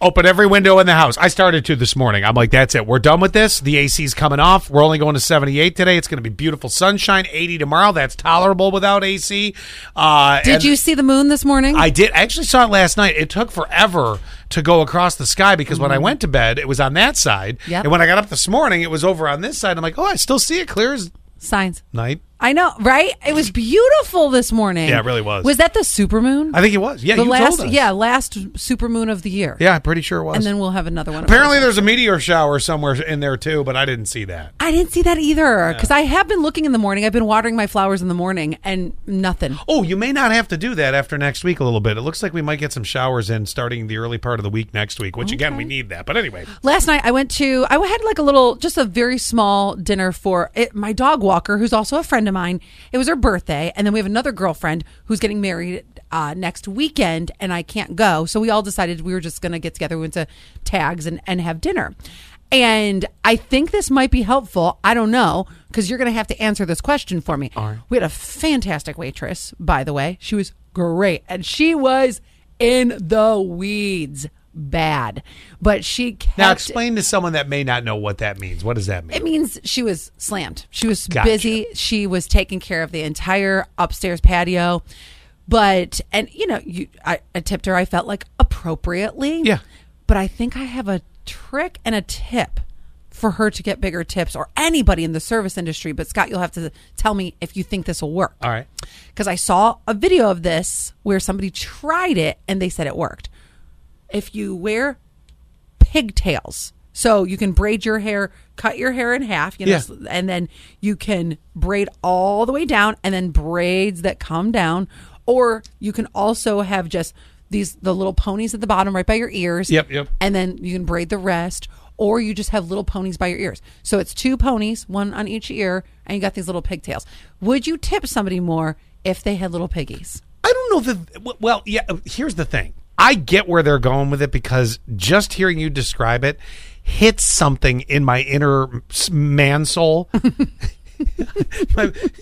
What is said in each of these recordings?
Open every window in the house. I started to this morning. I'm like, that's it. We're done with this. The AC's coming off. We're only going to 78 today. It's going to be beautiful sunshine. 80 tomorrow. That's tolerable without AC. Uh, Did you see the moon this morning? I did. I actually saw it last night. It took forever to go across the sky because when I went to bed, it was on that side. Yep. And when I got up this morning, it was over on this side. I'm like, oh, I still see it clear as Signs. night. I know, right? It was beautiful this morning. Yeah, it really was. Was that the supermoon? I think it was. Yeah, the you last, told us. yeah, last supermoon of the year. Yeah, I'm pretty sure it was. And then we'll have another one. Apparently, there's a meteor shower somewhere in there too, but I didn't see that. I didn't see that either because I have been looking in the morning. I've been watering my flowers in the morning and nothing. Oh, you may not have to do that after next week a little bit. It looks like we might get some showers in starting the early part of the week next week, which again, we need that. But anyway, Last night I went to I had like a little just a very small dinner for it, my dog walker who's also a friend of mine. It was her birthday and then we have another girlfriend who's getting married uh, next weekend and I can't go. So we all decided we were just going to get together we went to tags and and have dinner. And I think this might be helpful. I don't know because you're going to have to answer this question for me. We had a fantastic waitress, by the way. She was great and she was in the weeds bad. But she kept now explain to someone that may not know what that means. What does that mean? it means she was slammed. She was Gotcha. busy. She was taking care of the entire upstairs patio. But and you know, you I, I tipped her. I felt like appropriately. Yeah. But I think I have a trick and a tip for her to get bigger tips, or anybody in the service industry. But Scott, you'll have to tell me if you think this will work. All right. Because I saw a video of this where somebody tried it and they said it worked. If you wear pigtails. So you can braid your hair, cut your hair in half, you know, Yeah. and then you can braid all the way down and then braids that come down. Or you can also have just these the little ponies at the bottom right by your ears. Yep, yep. And then you can braid the rest. Or you just have little ponies by your ears. So it's two ponies, one on each ear, and you got these little pigtails. Would you tip somebody more if they had little piggies? I don't know that. Well, yeah. Here's the thing. I get where they're going with it because just hearing you describe it hits something in my inner man soul.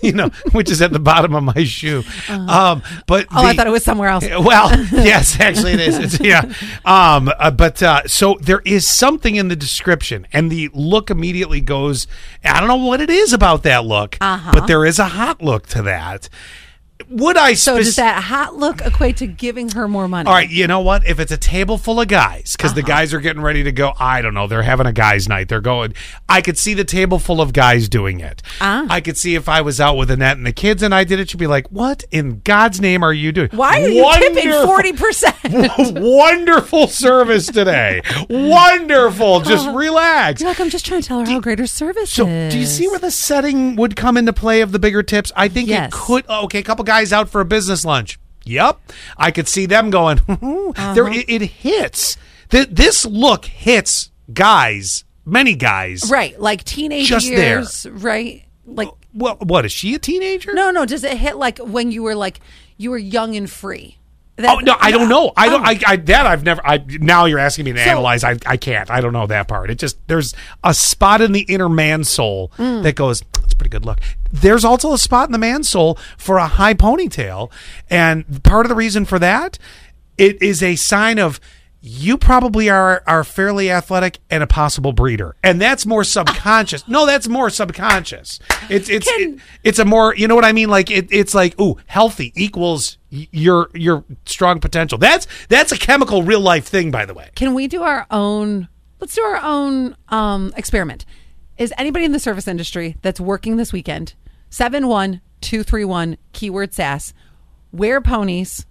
You know, which is at the bottom of my shoe. Um, but Oh, I thought it was somewhere else. Well, yes, actually it is. It's, yeah. Um, uh, but uh, so there is something in the description, and the look immediately goes. I don't know what it is about that look, Uh-huh. but there is a hot look to that. Would I? So does that hot look equate to giving her more money? All right, you know what? If it's a table full of guys, because the Uh-huh. guys are getting ready to go, I don't know, they're having a guys' night. They're going. I could see the table full of guys doing it. Ah. I could see if I was out with Annette and the kids and I did it, she'd be like, "What in God's name are you doing? Why are you tipping forty percent? Wonderful service today. Wonderful. Just relax. You're like, I'm just trying to tell her how great her service So, is. do you see where the setting would come into play of the bigger tips? I think Yes. it could. Okay, a couple guys out for a business lunch. Yep, I could see them going. Uh-huh. There, it, it hits. Th- this look hits guys, many guys. right? Like teenage Just there. years, right? Like Well, what is she a teenager? no, no. Does it hit like when you were like you were young and free? Oh no, I don't know. I don't. Oh. I, I that I've never. I now you're asking me to So- analyze. I I can't. I don't know that part. It just there's a spot in the inner man soul Mm. that goes. Pretty good look. There's also a spot in the man soul for a high ponytail, and part of the reason for that, it is a sign of. You probably are are fairly athletic and a possible breeder, and that's more subconscious. no, that's more subconscious. It's it's Can- it- it's a more you know what I mean. Like it, it's like ooh, healthy equals your your strong potential. That's that's a chemical real life thing, by the way. Can we do our own? Let's do our own um, experiment. Is anybody in the service industry that's working this weekend? Seven one two three one keyword sass. Wear ponies,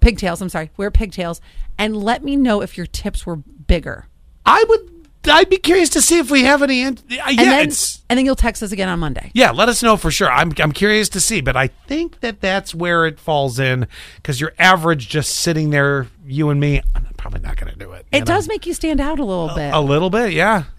pigtails. I'm sorry. Wear pigtails, and let me know if your tips were bigger. I would. I'd be curious to see if we have any. uh, Yeah, And then it's and then you'll text us again on Monday. yeah. Let us know for sure. I'm I'm curious to see, but I think that that's where it falls in because your average just sitting there, you and me. I'm probably not going to do it. It know? does make you stand out a little bit. a little bit, yeah.